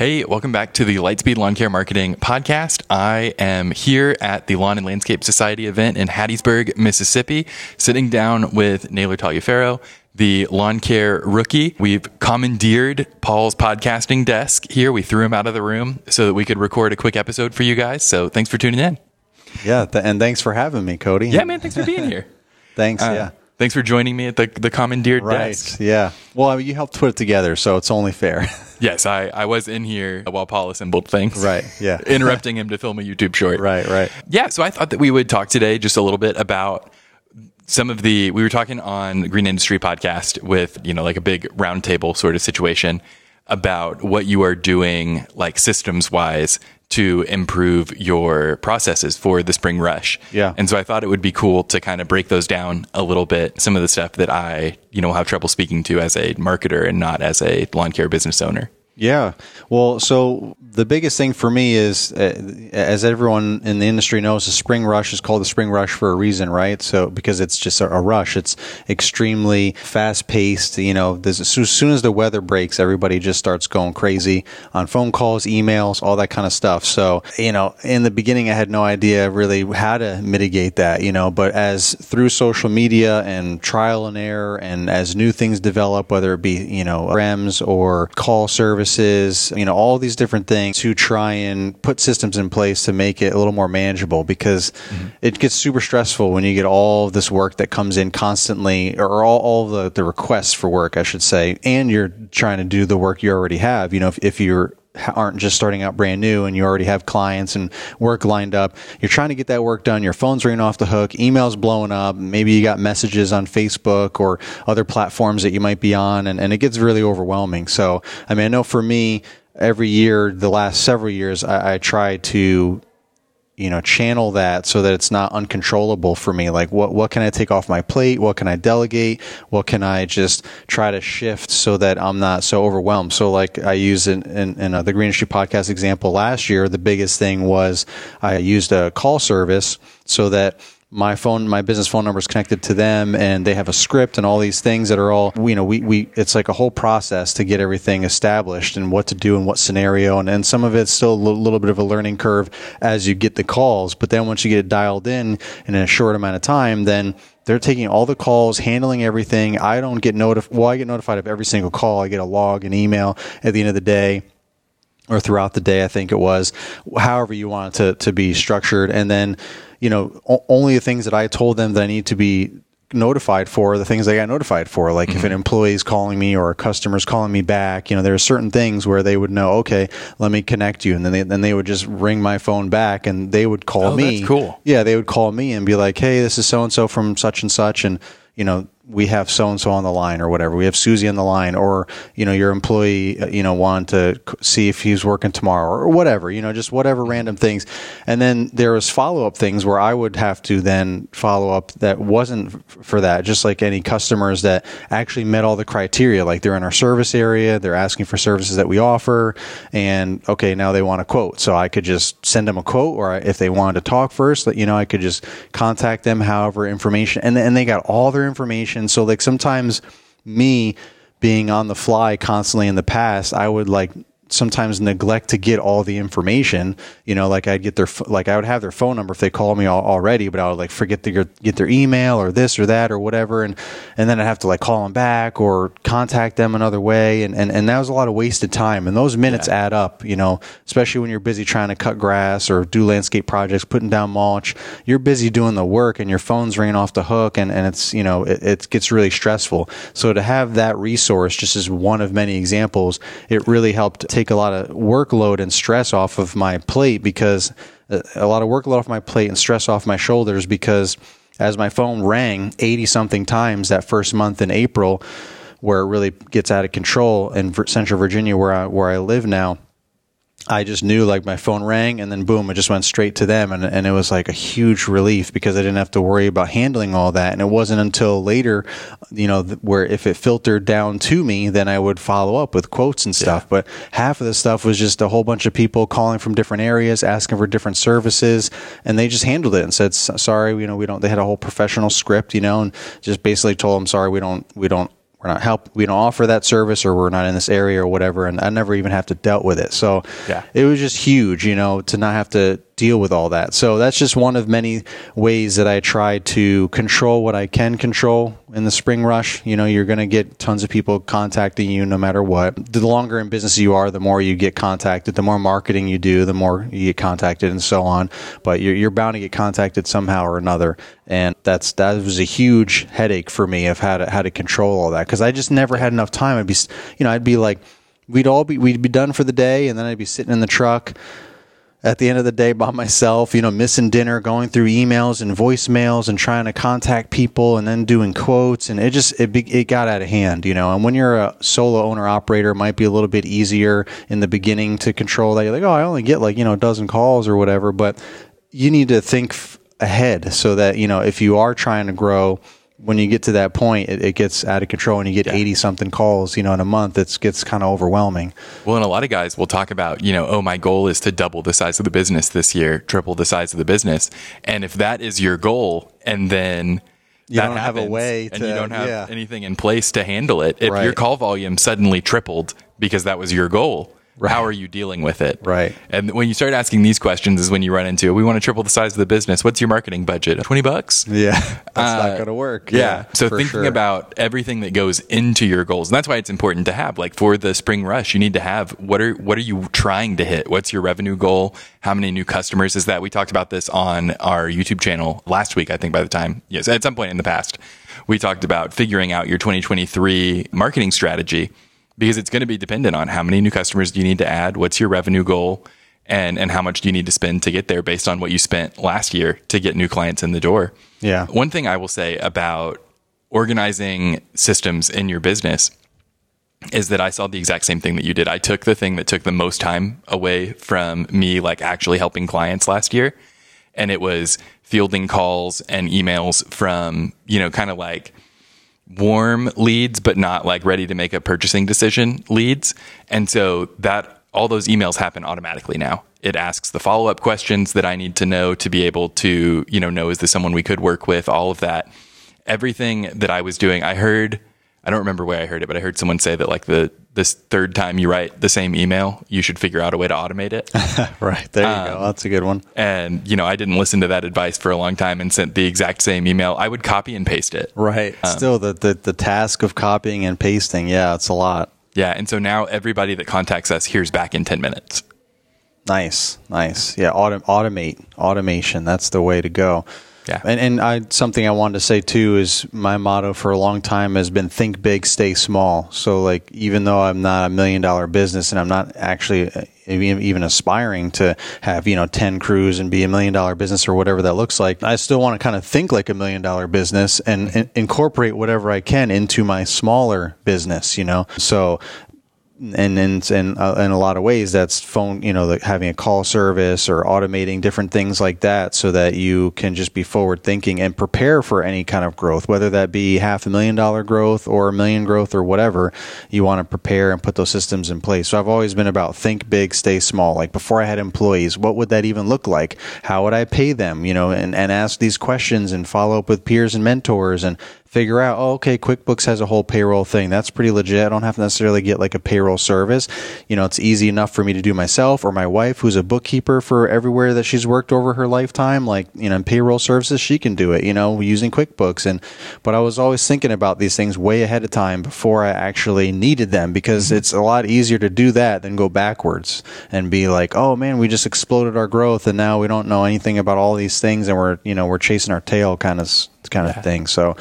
Hey, welcome back to the Lightspeed Lawn Care Marketing Podcast. I am here at the Lawn and Landscape Society event in Hattiesburg, Mississippi, sitting down with Naylor Taliaferro, the lawn care rookie. We've commandeered Paul's podcasting desk here. We threw him out of the room so that we could record a quick episode for you guys. So thanks for tuning in. Yeah, th- and thanks for having me, Cody. Yeah, man, thanks for being here. thanks. Uh, yeah. Thanks for joining me at the, the commandeered Right. desk. Yeah. Well, I mean, you helped put it together, so it's only fair. Yes, I, I was in here while Paul assembled things. Right, yeah. Interrupting him to film a YouTube short. right. Right. Yeah, so I thought that we would talk today just a little bit about some of the we were talking on Green Industry podcast with, you know, like a big roundtable sort of situation about what you are doing like systems wise to improve your processes for the spring rush. Yeah. And so I thought it would be cool to kind of break those down a little bit, some of the stuff that I, you know, have trouble speaking to as a marketer and not as a lawn care business owner. Yeah. Well, so the biggest thing for me is, uh, as everyone in the industry knows, the spring rush is called the spring rush for a reason, right? So because it's just a, a rush, it's extremely fast paced. You know, as soon as the weather breaks, everybody just starts going crazy on phone calls, emails, all that kind of stuff. So, you know, in the beginning, I had no idea really how to mitigate that, you know, but as through social media and trial and error, and as new things develop, whether it be, you know, REMs or call services, you know, all these different things to try and put systems in place to make it a little more manageable because mm-hmm. it gets super stressful when you get all of this work that comes in constantly or all, all the, the requests for work, I should say, and you're trying to do the work you already have. You know, if, if you're aren't just starting out brand new and you already have clients and work lined up. You're trying to get that work done. Your phone's ringing off the hook, emails blowing up. Maybe you got messages on Facebook or other platforms that you might be on, and, and it gets really overwhelming. So, I mean, I know for me, every year, the last several years, I, I try to you know channel that so that it's not uncontrollable for me. Like what what can i take off my plate? What can i delegate? What can i just try to shift so that i'm not so overwhelmed? So like i used in, in, in the green industry podcast example last year. The biggest thing was i used a call service so that my phone, my business phone number is connected to them and they have a script and all these things that are all, you know, we, we, it's like a whole process to get everything established and what to do and what scenario. And, and some of it's still a little, bit of a learning curve as you get the calls. But then once you get it dialed in in a short amount of time, then they're taking all the calls, handling everything. I don't get notified. Well, I get notified of every single call. I get a log, an email at the end of the day or throughout the day, I think it was, however you want it to, to be structured. And then, you know, o- only the things that I told them that I need to be notified for the things they got notified for. Like if an mm-hmm. employee is calling me or a customer's calling me back, you know, there are certain things where they would know, okay, let me connect you. And then they, then they would just ring my phone back and they would call Oh, me. that's cool. Yeah. They would call me and be like, Hey, this is so and so from such and such. And, you know, we have so and so on the line or whatever. We have Susie on the line, or you know, your employee, uh, you know, wanted to see if he's working tomorrow or whatever. You know, just whatever random things. And then there was follow up things where I would have to then follow up that wasn't for that. Just like any customers that actually met all the criteria, like they're in our service area, they're asking for services that we offer, and okay, now they want a quote. So I could just send them a quote, or if they wanted to talk first, you know, I could just contact them, however information, and and they got all their information. And so like sometimes me being on the fly constantly in the past, I would like sometimes neglect to get all the information. You know, like I'd get their like I would have their phone number if they call me al- already, but I would like forget to get- get their email or this or that or whatever, and and then I'd have to like call them back or contact them another way, and and and that was a lot of wasted time, and those minutes add up. You know, especially when you're busy trying to cut grass or do landscape projects, putting down mulch. You're busy doing the work, and your phone's ringing off the hook, and and it's you know it, it gets really stressful. So to have that resource, just as one of many examples, it really helped take a lot of workload and stress off of my plate because uh, a lot of workload off my plate and stress off my shoulders because as my phone rang 80 something times that first month in April where it really gets out of control in Central Virginia where I where I live now I just knew like my phone rang and then boom, it just went straight to them. And, and it was like a huge relief because I didn't have to worry about handling all that. And it wasn't until later, you know, where if it filtered down to me, then I would follow up with quotes and stuff. But half of the stuff was just a whole bunch of people calling from different areas, asking for different services. And they just handled it and said, sorry, you know, we don't, they had a whole professional script, you know, and just basically told them, sorry, we don't, we don't we're not help we don't offer that service or we're not in this area or whatever and I never even have to dealt with it. So Yeah. it was just huge, you know, to not have to deal with all that. So that's just one of many ways that I try to control what I can control in the spring rush. You know, you're going to get tons of people contacting you no matter what. The longer in business you are, the more you get contacted, the more marketing you do, the more you get contacted and so on. But you're, you're bound to get contacted somehow or another. And that's, that was a huge headache for me of how to, how to control all that. Cause I just never had enough time. I'd be, you know, I'd be like, we'd all be, we'd be done for the day. And then I'd be sitting in the truck at the end of the day by myself, you know, missing dinner, going through emails and voicemails and trying to contact people and then doing quotes. And it just, it, it got out of hand, you know. And when you're a solo owner operator, it might be a little bit easier in the beginning to control that. You're like, oh, I only get like, you know, a dozen calls or whatever. But you need to think f- ahead so that, you know, if you are trying to grow, when you get to that point, it, it gets out of control and you get 80 something calls, you know, in a month. It gets kind of overwhelming. Well, and a lot of guys will talk about, you know, oh, my goal is to double the size of the business this year, triple the size of the business. And if that is your goal, and then You that don't have a happens, way and you don't have yeah. anything in place to handle it, if Right. your call volume suddenly tripled because that was your goal, how are you dealing with it? Right. And when you start asking these questions, is when you run into, we want to triple the size of the business. What's your marketing budget? Twenty bucks. Yeah. That's not going to work. Uh, Yeah. so thinking sure. about everything that goes into your goals, and that's why it's important to have like for the spring rush, you need to have what are what are you trying to hit? What's your revenue goal? How many new customers is that? We talked about this on our YouTube channel last week, I think by the time yes, at some point in the past. We talked about figuring out your 2023 marketing strategy because it's going to be dependent on how many new customers do you need to add, what's your revenue goal, and and how much do you need to spend to get there based on what you spent last year to get new clients in the door. Yeah. One thing I will say about organizing systems in your business is that I saw the exact same thing that you did. I took the thing that took the most time away from me, like actually helping clients last year. And it was fielding calls and emails from, you know, kind of like warm leads, but not like ready to make a purchasing decision leads. And so that all those emails happen automatically now. It asks the follow up questions that I need to know to be able to, you know, know is this someone we could work with, all of that. Everything that I was doing, I heard, I don't remember where I heard it, but I heard someone say that like the this third time you write the same email, you should figure out a way to automate it. Right. There you Um, go. That's a good one. and, you know, I didn't listen to that advice for a long time and sent the exact same email. I would copy and paste it. Right. Still, the, the, the task of copying and pasting, yeah, it's a lot. Yeah, and so now everybody that contacts us hears back in 10 minutes. Nice. Nice. Yeah. Autom- automate. Automation. That's the way to go. Yeah. And, and I, something I wanted to say too is my motto for a long time has been think big, stay small. So like, even though I'm not a million dollar business and I'm not actually uh, even, even aspiring to have, you know, 10 crews and be a million dollar business or whatever that looks like, I still want to kind of think like a million dollar business and, and incorporate whatever I can into my smaller business, you know? So and and and uh, in a lot of ways that's phone you know having a call service or automating different things like that so that you can just be forward thinking and prepare for any kind of growth whether that be half a million dollar growth or a million growth or whatever you want to prepare and put those systems in place. So i've always been about think big stay small. Like before i had employees what would that even look like? How would i pay them? You know and, and ask these questions and follow up with peers and mentors and figure out, oh, okay, QuickBooks has a whole payroll thing. That's pretty legit. I don't have to necessarily get like a payroll service. You know, it's easy enough for me to do myself or my wife, who's a bookkeeper for everywhere that she's worked over her lifetime. Like, you know, in payroll services, she can do it, you know, using QuickBooks. And, but I was always thinking about these things way ahead of time before I actually needed them because mm-hmm. it's a lot easier to do that than go backwards and be like, oh man, we just exploded our growth and now we don't know anything about all these things and we're, you know, we're chasing our tail kind of kind of thing. So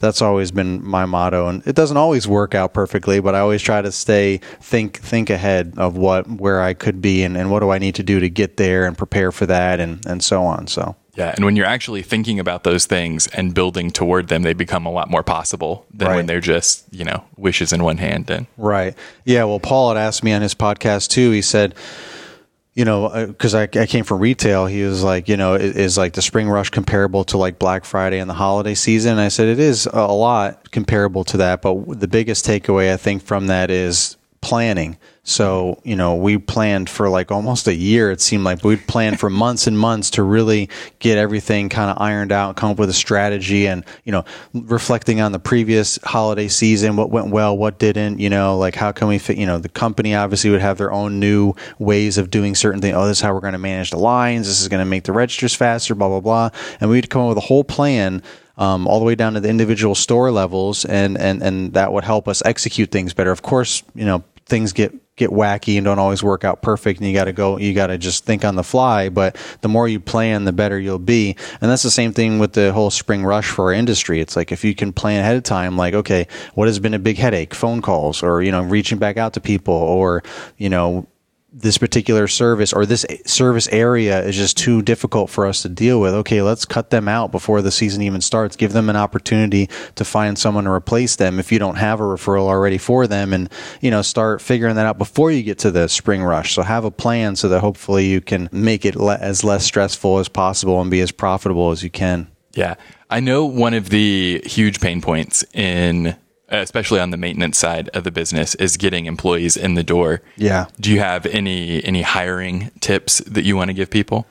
that's always been my motto, and it doesn't always work out perfectly, but I always try to stay think think ahead of what where I could be and, and what do I need to do to get there and prepare for that and and so on. So. Yeah, and when you're actually thinking about those things and building toward them, they become a lot more possible than Right. when they're just, you know, wishes in one hand. And Right. Yeah. Well, Paul had asked me on his podcast too. He said, you know, uh, because I, I came from retail, he was like, you know, is, is like the spring rush comparable to like Black Friday and the holiday season? And I said, it is a lot comparable to that. But the biggest takeaway I think from that is planning. So, you know, we planned for like almost a year, it seemed like, we planned for months and months to really get everything kind of ironed out, come up with a strategy and, you know, reflecting on the previous holiday season, what went well, what didn't, you know, like how can we fit, you know, the company obviously would have their own new ways of doing certain things. Oh, this is how we're going to manage the lines. This is going to make the registers faster, blah, blah, blah. And we'd come up with a whole plan um, all the way down to the individual store levels, and, and, and that would help us execute things better. Of course, you know, things get get wacky and don't always work out perfect and you got to go you got to just think on the fly but the more you plan the better you'll be. And that's the same thing with the whole spring rush for our industry. It's like if you can plan ahead of time like okay what has been a big headache? Phone calls or you know reaching back out to people or you know this particular service or this service area is just too difficult for us to deal with. Okay, let's cut them out before the season even starts. Give them an opportunity to find someone to replace them if you don't have a referral already for them and, you know, start figuring that out before you get to the spring rush. So have a plan so that hopefully you can make it le- as less stressful as possible and be as profitable as you can. Yeah. I know one of the huge pain points in especially on the maintenance side of the business, is getting employees in the door. Yeah. Do you have any any hiring tips that you want to give people?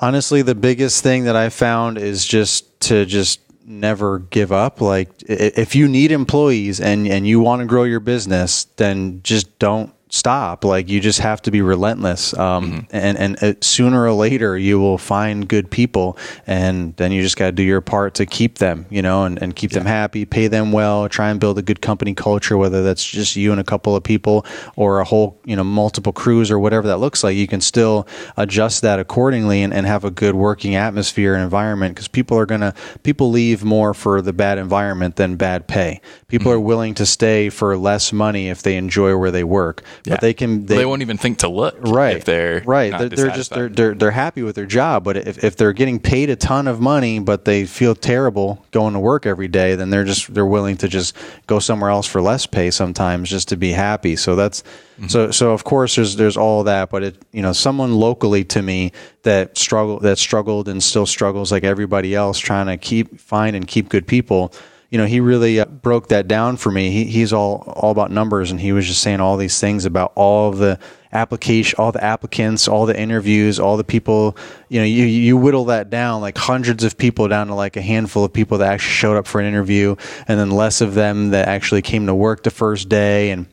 Honestly, the biggest thing that I found is just to just never give up. Like if you need employees and and you want to grow your business, then just don't stop. Like you just have to be relentless. Um, mm-hmm. and, and uh, sooner or later you will find good people and then you just got to do your part to keep them, you know, and, and keep yeah. them happy, pay them well, try and build a good company culture, whether that's just you and a couple of people or a whole, you know, multiple crews or whatever that looks like. You can still adjust that accordingly and, and have a good working atmosphere and environment because people are going to, people leave more for the bad environment than bad pay. People mm-hmm. are willing to stay for less money if they enjoy where they work yeah. but they can they, they, won't even think to look right if they're right they're, they're just they're, they're they're happy with their job but if, if they're getting paid a ton of money but they feel terrible going to work every day then they're just they're willing to just go somewhere else for less pay sometimes just to be happy so that's mm-hmm. so so of course there's there's all that but it you know someone locally to me that struggle that struggled and still struggles like everybody else trying to keep find and keep good people you know, he really uh, broke that down for me. He, he's all all about numbers, and he was just saying all these things about all the application, all the applicants, all the interviews, all the people. You know, you you whittle that down like hundreds of people down to like a handful of people that actually showed up for an interview, and then less of them that actually came to work the first day, and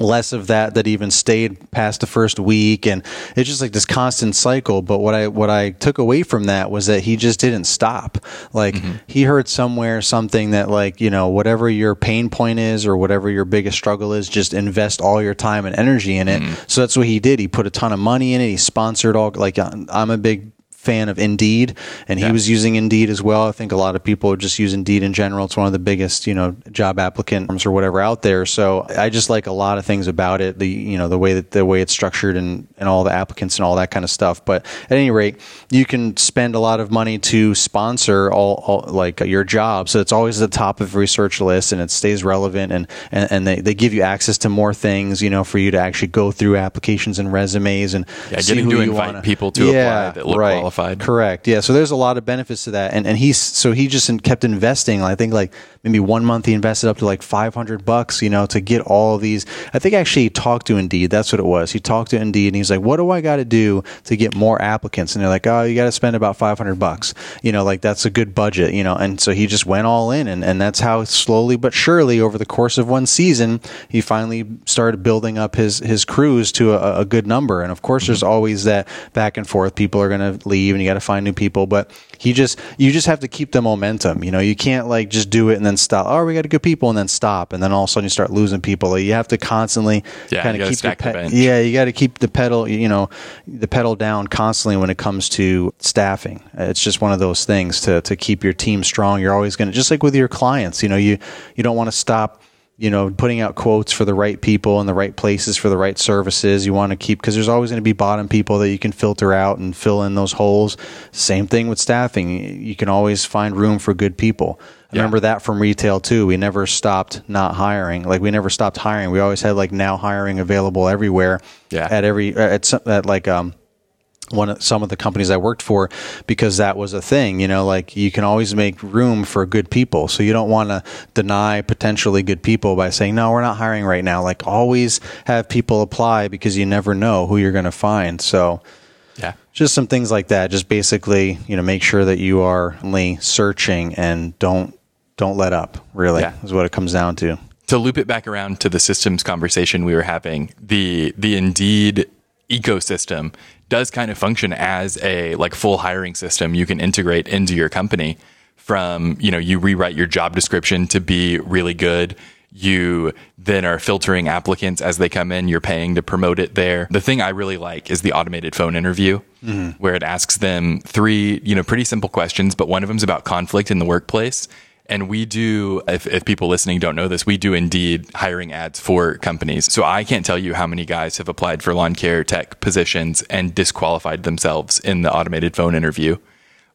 less of that that even stayed past the first week. And it's just like this constant cycle. But what i what i took away from that was that he just didn't stop. Like mm-hmm. he heard somewhere something that like you know whatever your pain point is or whatever your biggest struggle is just invest all your time and energy in it. Mm-hmm. so that's what he did. He put a ton of money in it. He sponsored all like i'm a big fan of Indeed, and he yeah. was using Indeed as well. I think a lot of people just use Indeed in general. It's one of the biggest, you know, job applicant applicants or whatever out there. So I just like a lot of things about it. The you know the way that the way it's structured and and all the applicants and all that kind of stuff. But at any rate, you can spend a lot of money to sponsor all, all like your job. So it's always at the top of research list and it stays relevant and and, and they, they give you access to more things, you know, for you to actually go through applications and resumes and yeah, getting to invite wanna, people to yeah, apply that look right. qualified qualified. Correct. Yeah. So there's a lot of benefits to that, and and he's so he just kept investing. I think like maybe one month he invested up to like 500 bucks, you know, to get all of these. I think actually he talked to Indeed. That's what it was. He talked to Indeed, and he's like, "What do I got to do to get more applicants?" And they're like, "Oh, you got to spend about 500 bucks. You know, like that's a good budget, you know." And so he just went all in, and and that's how slowly but surely over the course of one season, he finally started building up his his crews to a, a good number. And of course, mm-hmm. there's always that back and forth. People are going to leave leave and you got to find new people. But he just, you just have to keep the momentum. You know, you can't like just do it and then stop. Oh, we got good people and then stop. And then all of a sudden you start losing people. Like, you have to constantly yeah, kind of keep the, pe- the yeah, you got to keep the pedal, you know, the pedal down constantly when it comes to staffing. It's just one of those things to, to keep your team strong. You're always going to, just like with your clients, you know, you, you don't want to stop you know, putting out quotes for the right people in the right places for the right services. You want to keep because there's always going to be bottom people that you can filter out and fill in those holes. Same thing with staffing. You can always find room for good people. I remember that from retail too. We never stopped not hiring. Like we never stopped hiring. We always had like now hiring available everywhere. Yeah. At every at some at like um one of some of the companies I worked for because that was a thing, you know, like you can always make room for good people. So you don't want to deny potentially good people by saying, no, we're not hiring right now. Like always have people apply because you never know who you're going to find. So Yeah. just some things like that. Just basically, you know, make sure that you are only searching and don't, don't let up really Yeah. is what it comes down to. to loop it back around to the systems conversation we were having, the the Indeed ecosystem does kind of function as a like full hiring system you can integrate into your company from, you know, you rewrite your job description to be really good. You then are filtering applicants as they come in. You're paying to promote it there. The thing I really like is the automated phone interview mm-hmm. where it asks them three, you know, pretty simple questions, but one of them is about conflict in the workplace. And we do, if, if people listening don't know this, we do Indeed hiring ads for companies. So I can't tell you how many guys have applied for lawn care tech positions and disqualified themselves in the automated phone interview.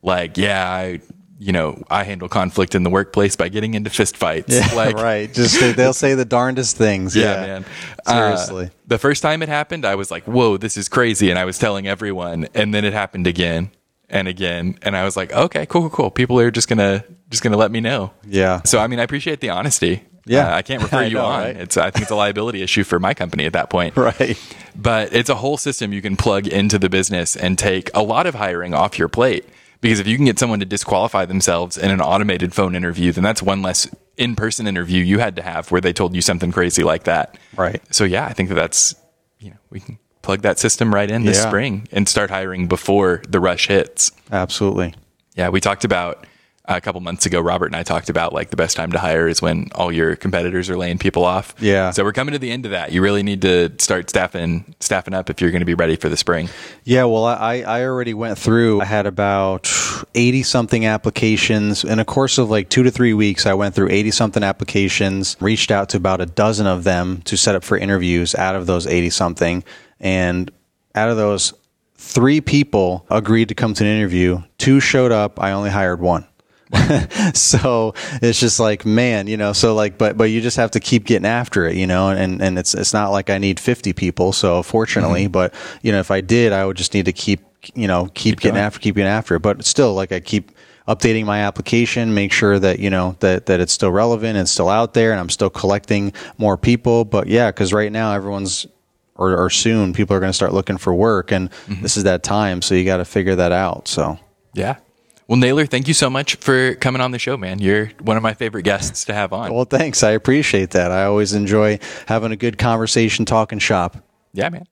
Like, yeah, I, you know, I handle conflict in the workplace by getting into fistfights. like, right. Just they'll say the darndest things. yeah, Yeah, man. Uh, Seriously. the first time it happened, I was like, whoa, this is crazy. And I was telling everyone. And then it happened again and again. And I was like, okay, cool, cool, cool. People are just going to, just to let me know. yeah. So, I mean, I appreciate the honesty. Yeah. Uh, I can't refer I you know, on. right? It's, I think it's a liability issue for my company at that point. Right. But it's a whole system you can plug into the business and take a lot of hiring off your plate. Because if you can get someone to disqualify themselves in an automated phone interview, then that's one less in person interview you had to have where they told you something crazy like that. Right. So, yeah, I think that that's, you know, we can plug that system right in this Yeah. spring and start hiring before the rush hits. Absolutely. Yeah, we talked about a couple months ago. Robert and I talked about like the best time to hire is when all your competitors are laying people off. Yeah. So we're coming to the end of that. You really need to start staffing staffing up if you're going to be ready for the spring. Yeah, well, I, I already went through. I had about 80 something applications. In a course of like two to three weeks, I went through 80 something applications, reached out to about a dozen of them to set up for interviews out of those 80 something. And out of those, three people agreed to come to an interview. Two showed up. I only hired one. so it's just like man you know so like but but you just have to keep getting after it you know and and it's it's not like i need 50 people so fortunately mm-hmm. but you know if i did i would just need to keep you know keep, getting going. after keep getting after it but still like i keep updating my application make sure that you know that that it's still relevant and still out there and i'm still collecting more people but yeah because right now everyone's or, or soon people are going to start looking for work and mm-hmm. this is that time so you got to figure that out so Yeah. Well, Naylor, thank you so much for coming on the show, man. You're one of my favorite guests to have on. Well, thanks. I appreciate that. I always enjoy having a good conversation, talking shop. Yeah, man.